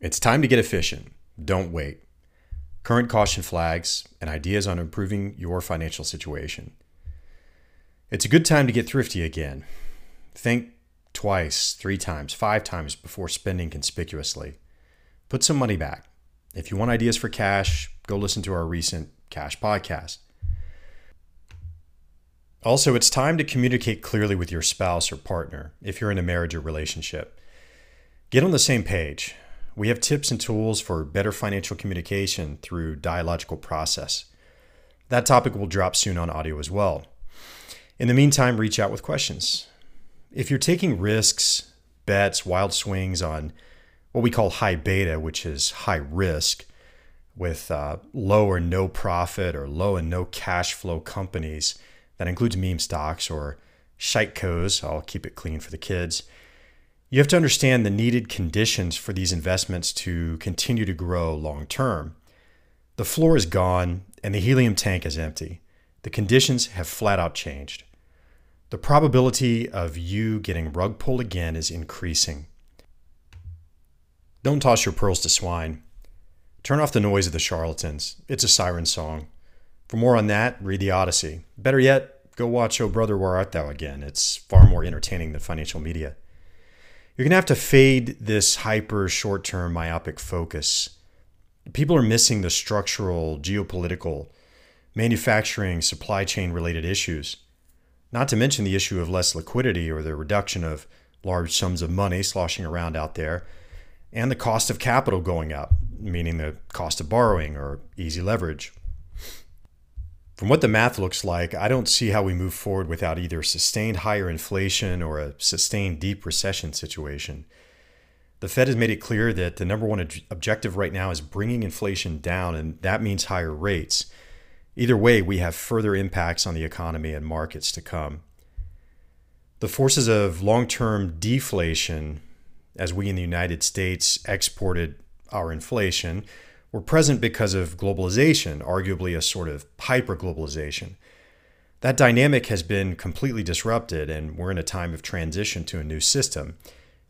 It's time to get efficient. Don't wait. Current caution flags and ideas on improving your financial situation. It's a good time to get thrifty again. Think twice, three times, five times before spending conspicuously. Put some money back. If you want ideas for cash, go listen to our recent cash podcast. Also, it's time to communicate clearly with your spouse or partner if you're in a marriage or relationship. Get on the same page. We have tips and tools for better financial communication through dialogical process. That topic will drop soon on audio as well. In the meantime, reach out with questions. If you're taking risks, bets, wild swings on what we call high beta, which is high risk, with uh, low or no profit or low and no cash flow companies, that includes meme stocks or shitcos, I'll keep it clean for the kids you have to understand the needed conditions for these investments to continue to grow long term. The floor is gone and the helium tank is empty. The conditions have flat out changed. The probability of you getting rug pulled again is increasing. Don't toss your pearls to swine. Turn off the noise of the charlatans. It's a siren song. For more on that, read the Odyssey. Better yet, go watch Oh Brother, Where Art Thou again. It's far more entertaining than financial media. You're going to have to fade this hyper short term myopic focus. People are missing the structural, geopolitical, manufacturing, supply chain related issues, not to mention the issue of less liquidity or the reduction of large sums of money sloshing around out there, and the cost of capital going up, meaning the cost of borrowing or easy leverage. From what the math looks like, I don't see how we move forward without either sustained higher inflation or a sustained deep recession situation. The Fed has made it clear that the number one objective right now is bringing inflation down, and that means higher rates. Either way, we have further impacts on the economy and markets to come. The forces of long term deflation, as we in the United States exported our inflation, were present because of globalization, arguably a sort of hyperglobalization. That dynamic has been completely disrupted, and we're in a time of transition to a new system.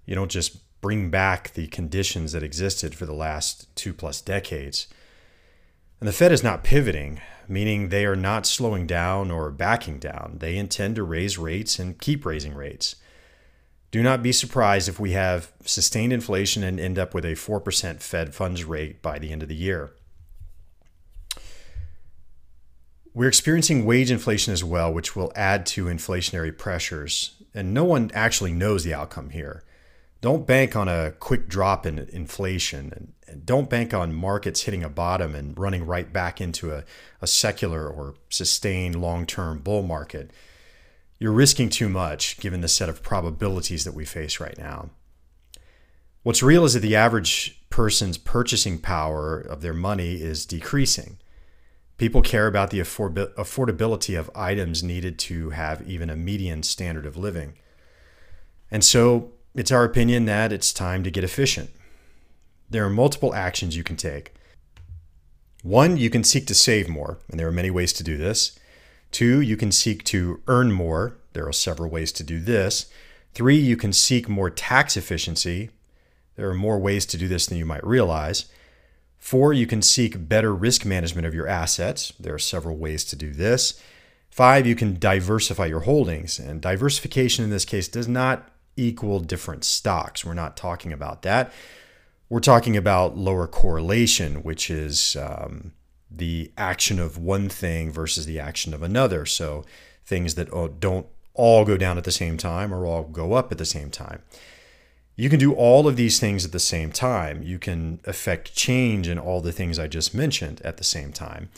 You don't just bring back the conditions that existed for the last two plus decades. And the Fed is not pivoting, meaning they are not slowing down or backing down. They intend to raise rates and keep raising rates. Do not be surprised if we have sustained inflation and end up with a 4% Fed funds rate by the end of the year. We're experiencing wage inflation as well, which will add to inflationary pressures. And no one actually knows the outcome here. Don't bank on a quick drop in inflation and don't bank on markets hitting a bottom and running right back into a, a secular or sustained long term bull market you're risking too much given the set of probabilities that we face right now. What's real is that the average person's purchasing power of their money is decreasing. People care about the affordability of items needed to have even a median standard of living. And so it's our opinion that it's time to get efficient. There are multiple actions you can take. One, you can seek to save more, and there are many ways to do this. Two, you can seek to earn more. There are several ways to do this. Three, you can seek more tax efficiency. There are more ways to do this than you might realize. Four, you can seek better risk management of your assets. There are several ways to do this. Five, you can diversify your holdings. And diversification in this case does not equal different stocks. We're not talking about that. We're talking about lower correlation, which is um, the action of one thing versus the action of another. So things that oh, don't all go down at the same time or all go up at the same time. You can do all of these things at the same time. You can affect change in all the things I just mentioned at the same time.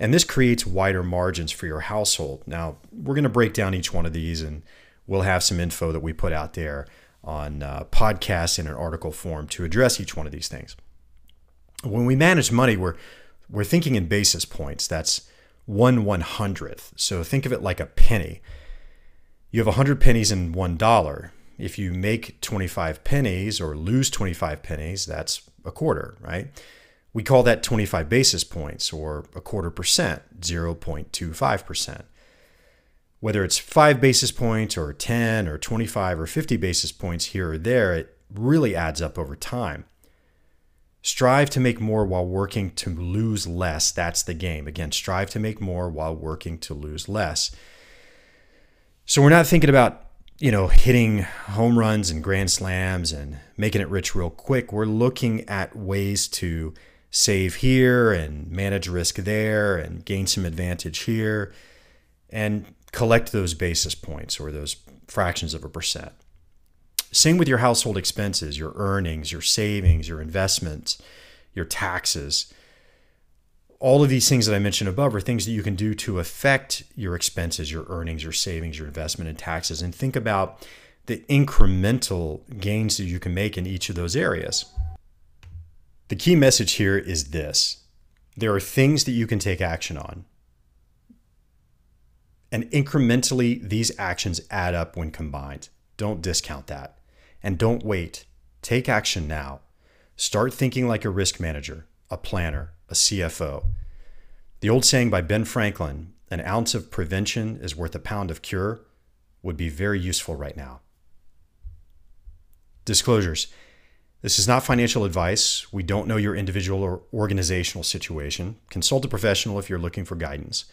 And this creates wider margins for your household. Now, we're going to break down each one of these and we'll have some info that we put out there on uh, podcasts in an article form to address each one of these things. When we manage money, we're we're thinking in basis points. That's one one hundredth. So think of it like a penny. You have 100 pennies in $1. If you make 25 pennies or lose 25 pennies, that's a quarter, right? We call that 25 basis points or a quarter percent, 0.25%. Whether it's 5 basis points or 10 or 25 or 50 basis points here or there, it really adds up over time. Strive to make more while working to lose less. That's the game. Again, strive to make more while working to lose less. So we're not thinking about, you know, hitting home runs and grand slams and making it rich real quick. We're looking at ways to save here and manage risk there and gain some advantage here and collect those basis points or those fractions of a percent. Same with your household expenses, your earnings, your savings, your investments, your taxes. All of these things that I mentioned above are things that you can do to affect your expenses, your earnings, your savings, your investment, and taxes. And think about the incremental gains that you can make in each of those areas. The key message here is this there are things that you can take action on. And incrementally, these actions add up when combined. Don't discount that. And don't wait. Take action now. Start thinking like a risk manager, a planner, a CFO. The old saying by Ben Franklin, an ounce of prevention is worth a pound of cure, would be very useful right now. Disclosures. This is not financial advice. We don't know your individual or organizational situation. Consult a professional if you're looking for guidance.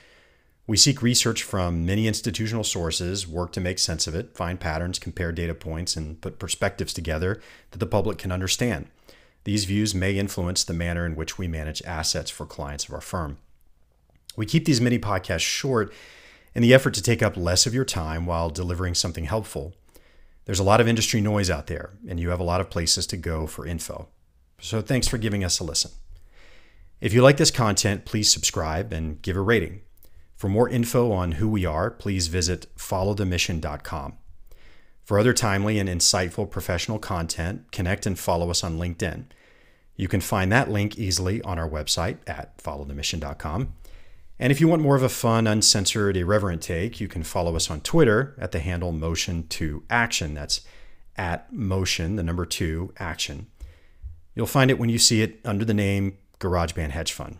We seek research from many institutional sources, work to make sense of it, find patterns, compare data points, and put perspectives together that the public can understand. These views may influence the manner in which we manage assets for clients of our firm. We keep these mini podcasts short in the effort to take up less of your time while delivering something helpful. There's a lot of industry noise out there, and you have a lot of places to go for info. So thanks for giving us a listen. If you like this content, please subscribe and give a rating. For more info on who we are, please visit followthemission.com. For other timely and insightful professional content, connect and follow us on LinkedIn. You can find that link easily on our website at followthemission.com. And if you want more of a fun, uncensored, irreverent take, you can follow us on Twitter at the handle motion to action. That's at motion, the number two, action. You'll find it when you see it under the name GarageBand Hedge Fund.